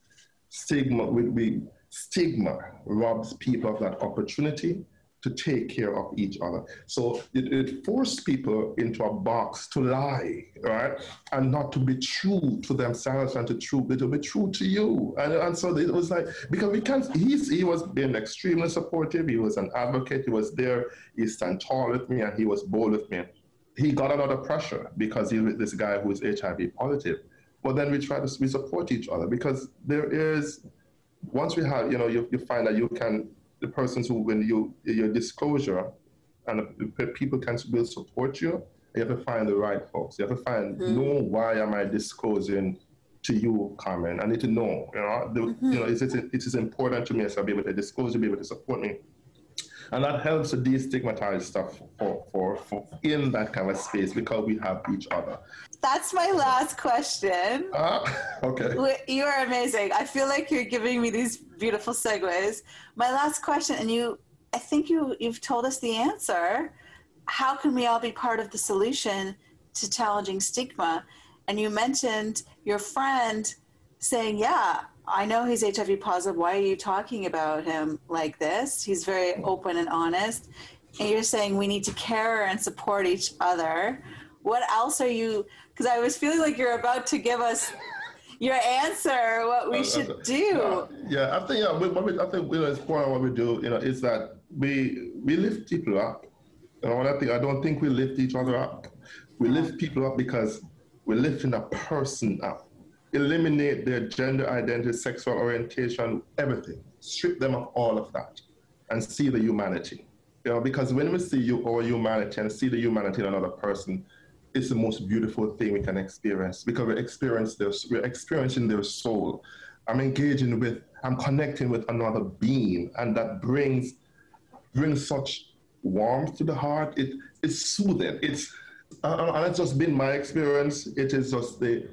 Speaker 4: Stigma, we, we stigma robs people of that opportunity to take care of each other. So it, it, forced people into a box to lie, right? And not to be true to themselves and to true, but to be true to you. And, and so it was like, because we can't, he's, he was being extremely supportive. He was an advocate. He was there. He stand tall with me and he was bold with me. He got a lot of pressure because he's with this guy who is HIV positive. But then we try to, we support each other because there is, once we have, you know, you, you find that you can the persons who, when you your disclosure, and people can will support you, you have to find the right folks. You have to find mm-hmm. know why am I disclosing to you, Carmen. I need to know. You know, the, mm-hmm. you know, it is it is important to me so I'll be able to disclose to be able to support me. And that helps to destigmatize stuff for, for, for in that kind of space because we have each other.
Speaker 3: That's my last question.
Speaker 4: Uh, okay.
Speaker 3: You are amazing. I feel like you're giving me these beautiful segues. My last question, and you, I think you, you've told us the answer. How can we all be part of the solution to challenging stigma? And you mentioned your friend saying, Yeah, I know he's HIV positive. Why are you talking about him like this? He's very open and honest. And you're saying we need to care and support each other. What else are you? Because I was feeling like you're about to give us your answer, what we uh, should uh, do.
Speaker 4: Yeah, I think yeah, what we, I think you know, it's of what we do. You know, is that we we lift people up. You know, I think I don't think we lift each other up. We lift people up because we're lifting a person up eliminate their gender identity, sexual orientation, everything. Strip them of all of that and see the humanity. You know, because when we see you our humanity and see the humanity in another person, it's the most beautiful thing we can experience because we experience their, we're experiencing their soul. I'm engaging with, I'm connecting with another being, and that brings brings such warmth to the heart. It it's soothing. It's and it's just been my experience. It is just the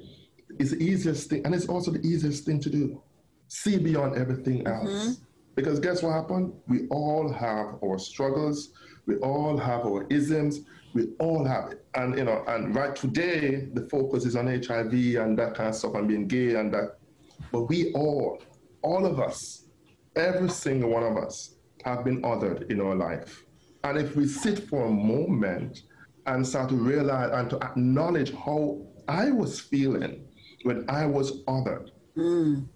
Speaker 4: it's the easiest thing, and it's also the easiest thing to do. See beyond everything else. Mm-hmm. Because guess what happened? We all have our struggles. We all have our isms. We all have it. And you know, and right today the focus is on HIV and that kind of stuff and being gay and that. But we all, all of us, every single one of us have been othered in our life. And if we sit for a moment and start to realize and to acknowledge how I was feeling when I was othered. Mm.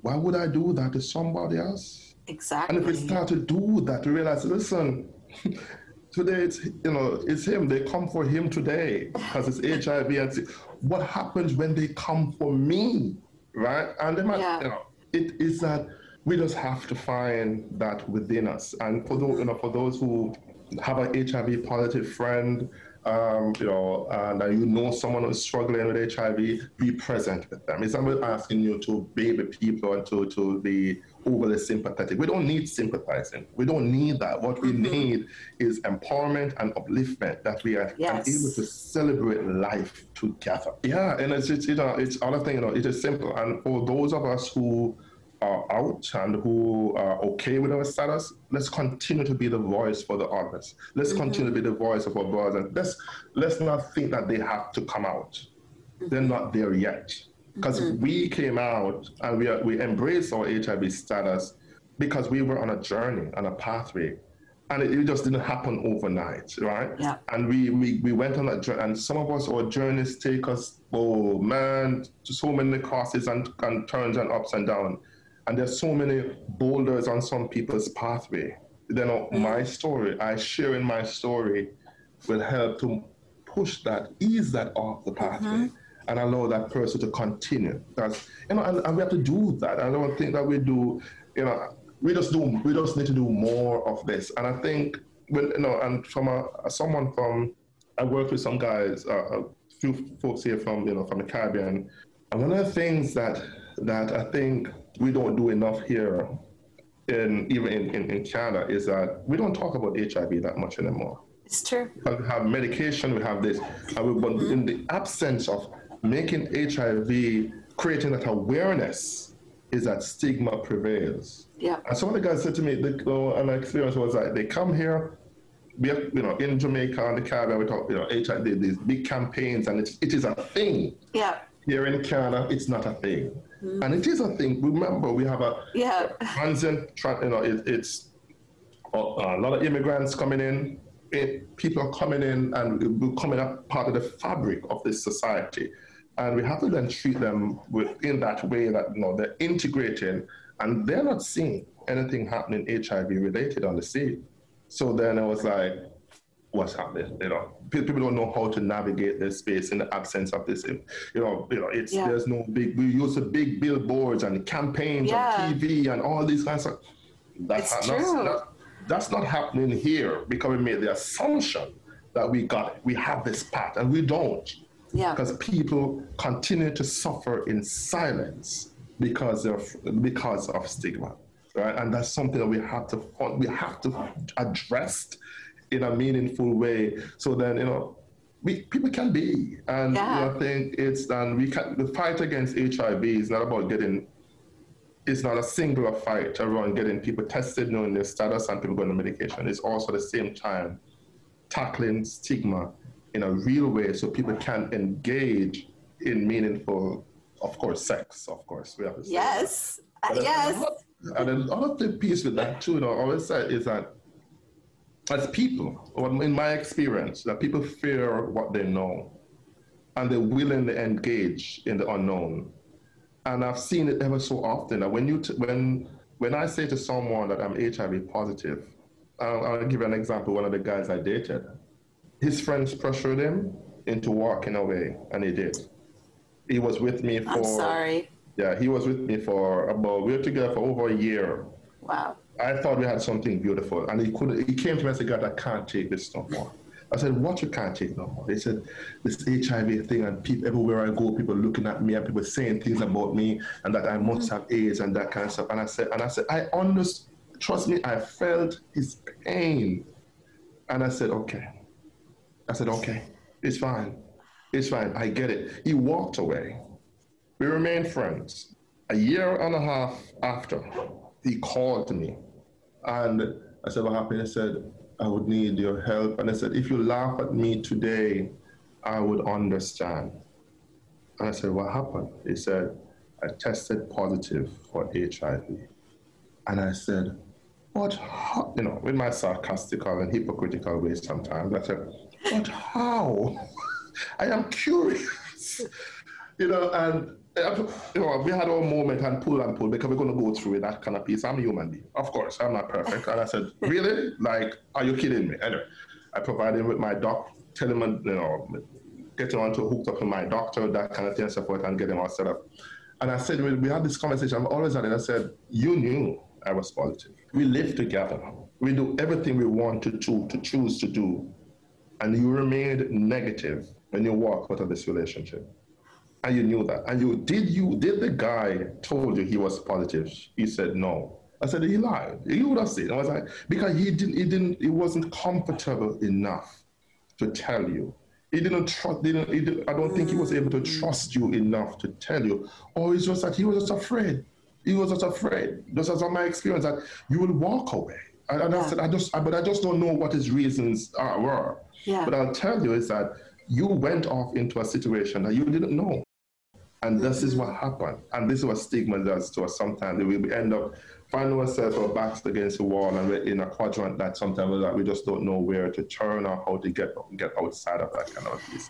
Speaker 4: Why would I do that to somebody else?
Speaker 3: Exactly.
Speaker 4: And if we start to do that, to realize, listen, *laughs* today it's you know it's him. They come for him today because it's HIV. And what happens when they come for me, right? And they might, yeah. you know, it is that we just have to find that within us. And for those, you know, for those who have an HIV positive friend um, you know, and you know someone who's struggling with HIV, be present with them. It's not asking you to baby people and to, to be overly sympathetic. We don't need sympathizing. We don't need that. What we mm-hmm. need is empowerment and upliftment that we are yes. able to celebrate life together. Yeah, and it's, it's you know, it's other thing, you know, it is simple. And for those of us who are out and who are okay with our status, let's continue to be the voice for the others. Let's mm-hmm. continue to be the voice of our brothers. And let's let's not think that they have to come out. Mm-hmm. They're not there yet. Because we came out and we, we embraced our HIV status because we were on a journey, on a pathway. And it, it just didn't happen overnight, right?
Speaker 3: Yeah.
Speaker 4: And we, we, we went on that journey, and some of us, our journeys take us, oh man, to so many crosses and, and turns and ups and downs. And there's so many boulders on some people's pathway. Then uh, my story, I sharing my story will help to push that, ease that off the pathway, and allow that person to continue. That's you know, and, and we have to do that. I don't think that we do. You know, we just do. We just need to do more of this. And I think when you know, and from a someone from, I work with some guys, uh, a few folks here from you know from the Caribbean, and one of the things that that I think we don't do enough here in even in, in, in Canada is that we don't talk about HIV that much anymore.
Speaker 3: It's true.
Speaker 4: We have medication, we have this, and we, but in the absence of making HIV, creating that awareness, is that stigma prevails.
Speaker 3: Yeah.
Speaker 4: And some of the guys said to me, the, uh, an experience was like they come here, we have, you know, in Jamaica and the Caribbean, we talk, you know, HIV, these big campaigns, and it's, it is a thing.
Speaker 3: Yeah.
Speaker 4: Here in Canada, it's not a thing. And it is a thing. Remember, we have a
Speaker 3: Yeah.
Speaker 4: transient, tra- you know, it, it's a, a lot of immigrants coming in. It, people are coming in and becoming a part of the fabric of this society. And we have to then treat them with, in that way that you know they're integrating and they're not seeing anything happening HIV related on the scene. So then I was like, what's happening? You know, people don't know how to navigate this space in the absence of this. You know, you know, it's
Speaker 3: Yeah.
Speaker 4: there's no big. We use the big billboards and campaigns
Speaker 3: Yeah.
Speaker 4: on TV and all these kinds of. That's
Speaker 3: It's
Speaker 4: not,
Speaker 3: true.
Speaker 4: that- that's not happening here because we made the assumption that we got it. We have this path, and we don't
Speaker 3: Yeah.
Speaker 4: because people continue to suffer in silence because of because of stigma, right? And that's something that we have to we have to address in a meaningful way. So then you know, we people can be, and
Speaker 3: Yeah.
Speaker 4: you know, I think it's and we can the fight against HIV is not about getting. It's not a singular fight around getting people tested, knowing their status, and people going on medication. It's also at the same time tackling stigma in a real way so people can engage in meaningful, of course, sex, of course. We have to that.
Speaker 3: Yes. Yes.
Speaker 4: another- And then other piece with that too, you know, I always say is that as people, in my experience, that people fear what they know and they're willing to engage in the unknown. And I've seen it ever so often that when you t- when when I say to someone that I'm HIV positive, I'll, I'll give you an example. One of the guys I dated, his friends pressured him into walking away, and he did. He was with me for
Speaker 3: I'm sorry.
Speaker 4: yeah, he was with me for about we were together for over a year.
Speaker 3: Wow.
Speaker 4: I thought we had something beautiful, and he could. He came to me and said, "God, I can't take this no more." I said, "What you can't take no more?" They said, "This HIV thing, and people everywhere I go, people looking at me and people saying things about me, and that I must mm-hmm. have AIDS and that kind of stuff." And I said, "And I said, I understand. Trust me, I felt his pain." And I said, "Okay." I said, "Okay, it's fine, it's fine. I get it." He walked away. We remained friends. A year and a half after, he called me and I said, What happened? He said, I would need your help. And I said, If you laugh at me today, I would understand. And I said, What happened? He said, I tested positive for HIV. And I said, What, you know, with my sarcastical and hypocritical way sometimes, I said, But how? I am curious. you know, and you know, we had our moment and pull and pull because we're going to go through that kind of piece. I'm a human being, of course. I'm not perfect. And I said, really? Like, are you kidding me? Anyway, I provided him with my doc, tell him, you know, get him onto hooked up with my doctor, that kind of thing, and so forth, and get him all set up. And I said, we, had this conversation. I'm always at it. I said, you knew I was positive. We live together. We do everything we want to do, to choose to do. And you remained negative when you walk out of this relationship and you knew that. And you did you did the guy told you he was positive? He said no. I said he lied. He would have said. I was like because he didn't he didn't he wasn't comfortable enough to tell you. He didn't trust. Didn't, he didn't, I don't think he was able to mm. trust you enough to tell you. Or it's just that he was just afraid. He was just afraid. Just as on my experience that you will walk away. And, and I said I just but I just don't know what his reasons are, were.
Speaker 3: Yeah.
Speaker 4: But I'll tell you is that you went off into a situation that you didn't know. And this is mm-hmm. what happened. And this is what stigma does to us sometimes. We end up finding ourselves our backs against the wall and we're in a quadrant that sometimes like, we just don't know where to turn or how to get get outside of that kind of piece.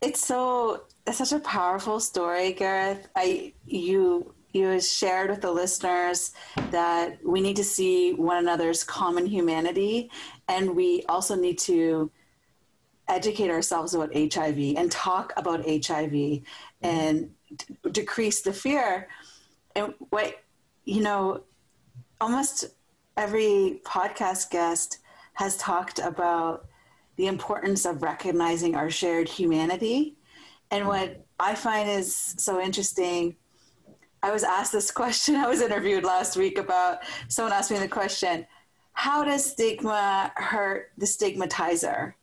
Speaker 3: It's so it's such a powerful story, Gareth. I you you shared with the listeners that we need to see one another's common humanity and we also need to educate ourselves about HIV and talk about HIV and d- decrease the fear. And what you know, almost every podcast guest has talked about the importance of recognizing our shared humanity. And what I find is so interesting, I was asked this question, I was interviewed last week about someone asked me the question, how does stigma hurt the stigmatizer?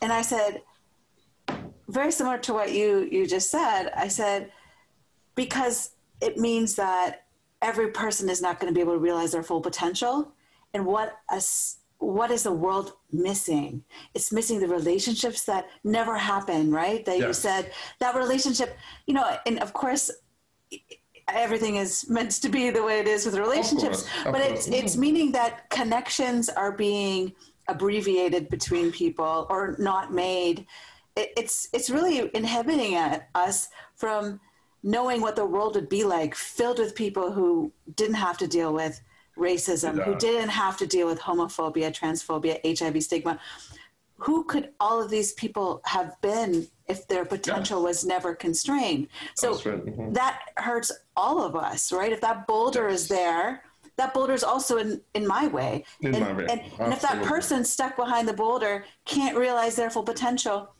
Speaker 3: And I said, very similar to what you you just said. I said, because it means that every person is not going to be able to realize their full potential and what a, what is the world missing it's missing the relationships that never happen right that yes. you said that relationship you know and of course everything is meant to be the way it is with relationships course, but it's it's meaning that connections are being abbreviated between people or not made it, it's it's really inhibiting us from knowing what the world would be like, filled with people who didn't have to deal with racism, yeah. who didn't have to deal with homophobia, transphobia, HIV stigma. Who could all of these people have been if their potential yes. was never constrained? So mm-hmm. that hurts all of us, right? If that boulder yes. is there, that boulder is also in, in my way.
Speaker 4: In
Speaker 3: and,
Speaker 4: my way.
Speaker 3: And, and if that person stuck behind the boulder can't realize their full potential,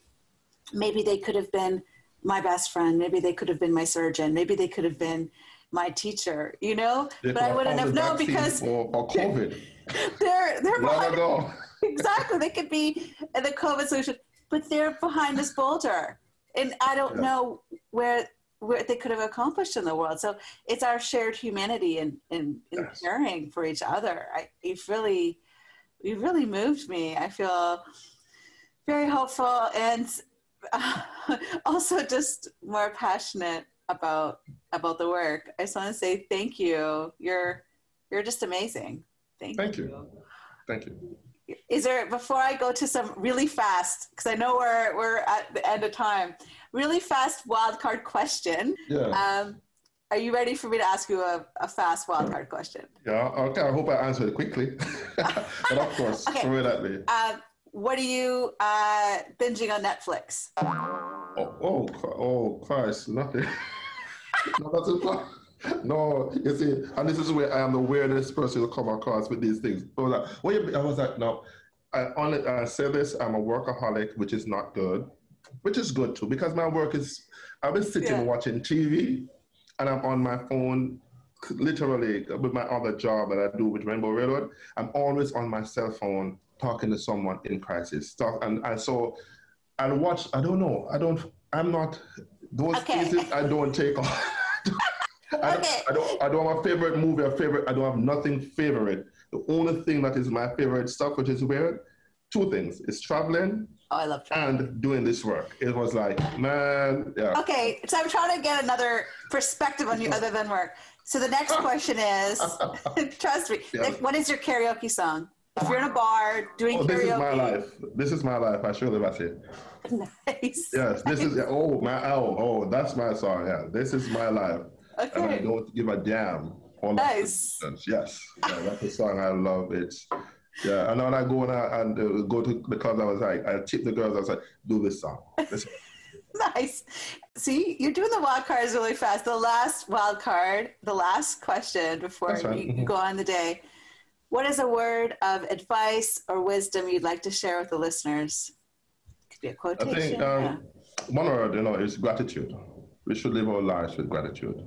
Speaker 3: maybe they could have been my best friend. Maybe they could have been my surgeon. Maybe they could have been my teacher, you know? but I wouldn't have known because
Speaker 4: or, or COVID. *laughs*
Speaker 3: They're they're
Speaker 4: behind, *laughs*
Speaker 3: exactly. They could be the COVID solution, but they're behind this boulder, and I don't yeah. know where where they could have accomplished in the world. So it's our shared humanity and in, in, in yes. caring for each other. I you've really you've really moved me. I feel very hopeful and *laughs* also just more passionate about about the work. I just want to say thank you. You're you're just amazing. Thank,
Speaker 4: thank you. you. Thank you.
Speaker 3: Is there before I go to some really fast because I know we're we're at the end of time. Really fast wild card question.
Speaker 4: Yeah.
Speaker 3: Um, are you ready for me to ask you a, a fast wild card question?
Speaker 4: Yeah. Okay. I hope I answer it quickly. *laughs* but of course, okay. throw it at me.
Speaker 3: Uh, what are you uh, binging on Netflix?
Speaker 4: Oh, oh, oh Christ, nothing. *laughs* no, *laughs* no, you see, and this is where I am the weirdest person to come across with these things. I was like, what you, I was like, no, I only I say this, I'm a workaholic, which is not good, which is good too, because my work is, I've been sitting yeah. watching TV and I'm on my phone literally with my other job that I do with Rainbow Railroad. I'm always on my cell phone talking to someone in crisis and, and so i'll watch i don't know i don't i'm not those okay. cases i don't take *laughs* on I, okay. I, don't, I don't have a favorite movie or favorite i don't have nothing favorite the only thing that is my favorite stuff which is weird two things is traveling
Speaker 3: Oh, I love traveling.
Speaker 4: And doing this work. It was like, man, yeah.
Speaker 3: Okay, so I'm trying to get another perspective on you other than work. So the next *laughs* question is *laughs* trust me, yeah. what is your karaoke song? If you're in a bar doing oh,
Speaker 4: this
Speaker 3: karaoke.
Speaker 4: is my life. This is my life. I surely must say. *laughs*
Speaker 3: Nice.
Speaker 4: Yes, this is oh my oh oh that's my song. Yeah, this is my life.
Speaker 3: Okay.
Speaker 4: And I don't give a damn.
Speaker 3: All nice.
Speaker 4: Yes, yeah, that's a song I love. It's yeah. And when I go and, I, and uh, go to the club, I was like, I tip the girls. I was like, do this song. This *laughs*
Speaker 3: nice. See, you're doing the wild cards really fast. The last wild card, the last question before right. you, you go on the day what is a word of advice or wisdom you'd like to share with the listeners? Could be a quotation.
Speaker 4: I think um, yeah. one word, you know, is gratitude. We should live our lives with gratitude.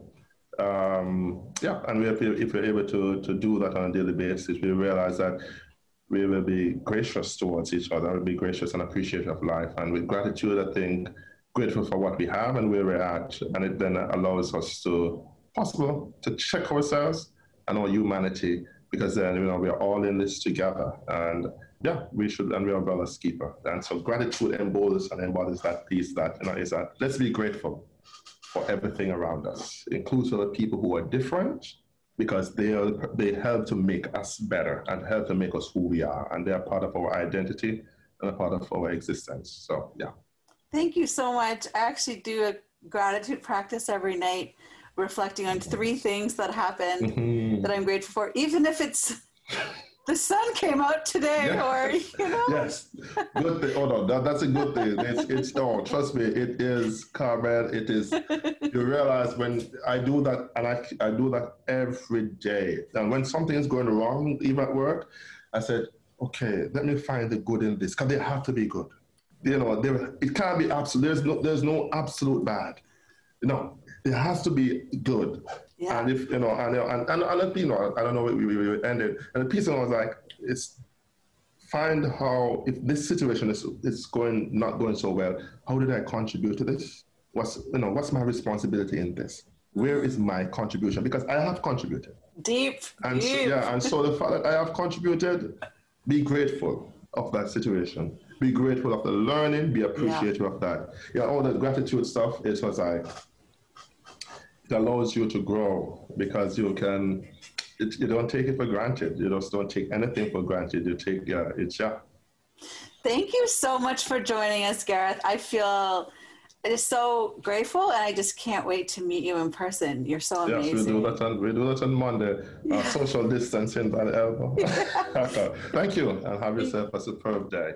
Speaker 4: Um, yeah, and if, if we're able to, to do that on a daily basis, we realize that we will be gracious towards each other, we'll be gracious and appreciative of life. And with gratitude, I think grateful for what we have and where we're at. And it then allows us to, possible, to check ourselves and our humanity because then you know we are all in this together and yeah we should and we are brother's keeper and so gratitude embodies and embodies that piece that you know is that let's be grateful for everything around us, inclusive of people who are different, because they are, they help to make us better and help to make us who we are, and they are part of our identity and a part of our existence. So yeah.
Speaker 3: Thank you so much. I actually do a gratitude practice every night, reflecting on three things that happened
Speaker 4: Mhm.
Speaker 3: that I'm grateful for, even if it's the sun came out today
Speaker 4: Yeah.
Speaker 3: or you know.
Speaker 4: Yes, good thing. Oh no, that, that's a good thing. It's, it's no, trust me, it is, Carmen. It is. *laughs* You realize when I do that, and I I do that every day. And when something is going wrong, even at work, I said, okay, let me find the good in this, because they have to be good. You know, there it can't be absolute. There's no there's no absolute bad. No, it has to be good.
Speaker 3: Yeah.
Speaker 4: And if you know, and and and, and you know, I don't know where we, we, ended. And the piece was like, it's find how if this situation is is going not going so well, how did I contribute to this? What's you know, what's my responsibility in this? Where is my contribution? Because I have contributed.
Speaker 3: Deep.
Speaker 4: And so, yeah, and so the fact that I have contributed, be grateful of that situation. Be grateful of the learning, be appreciative of that. Yeah, all the gratitude stuff It was like it allows you to grow because you can it, you don't take it for granted. You just don't take anything for granted. You take yeah, it's yeah.
Speaker 3: Thank you so much for joining us, Gareth. I feel it is so grateful, and I just can't wait to meet you in person. You're so
Speaker 4: Yes, we do
Speaker 3: amazing.
Speaker 4: that on we do that on Monday. *laughs* Uh, social distancing by the elbow. Thank you and have yourself a superb day.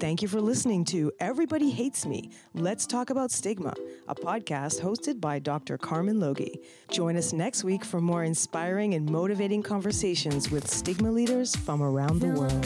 Speaker 2: Thank you for listening to Everybody Hates Me. Let's Talk About Stigma, a podcast hosted by Dr. Carmen Logie. Join us next week for more inspiring and motivating conversations with stigma leaders from around the world.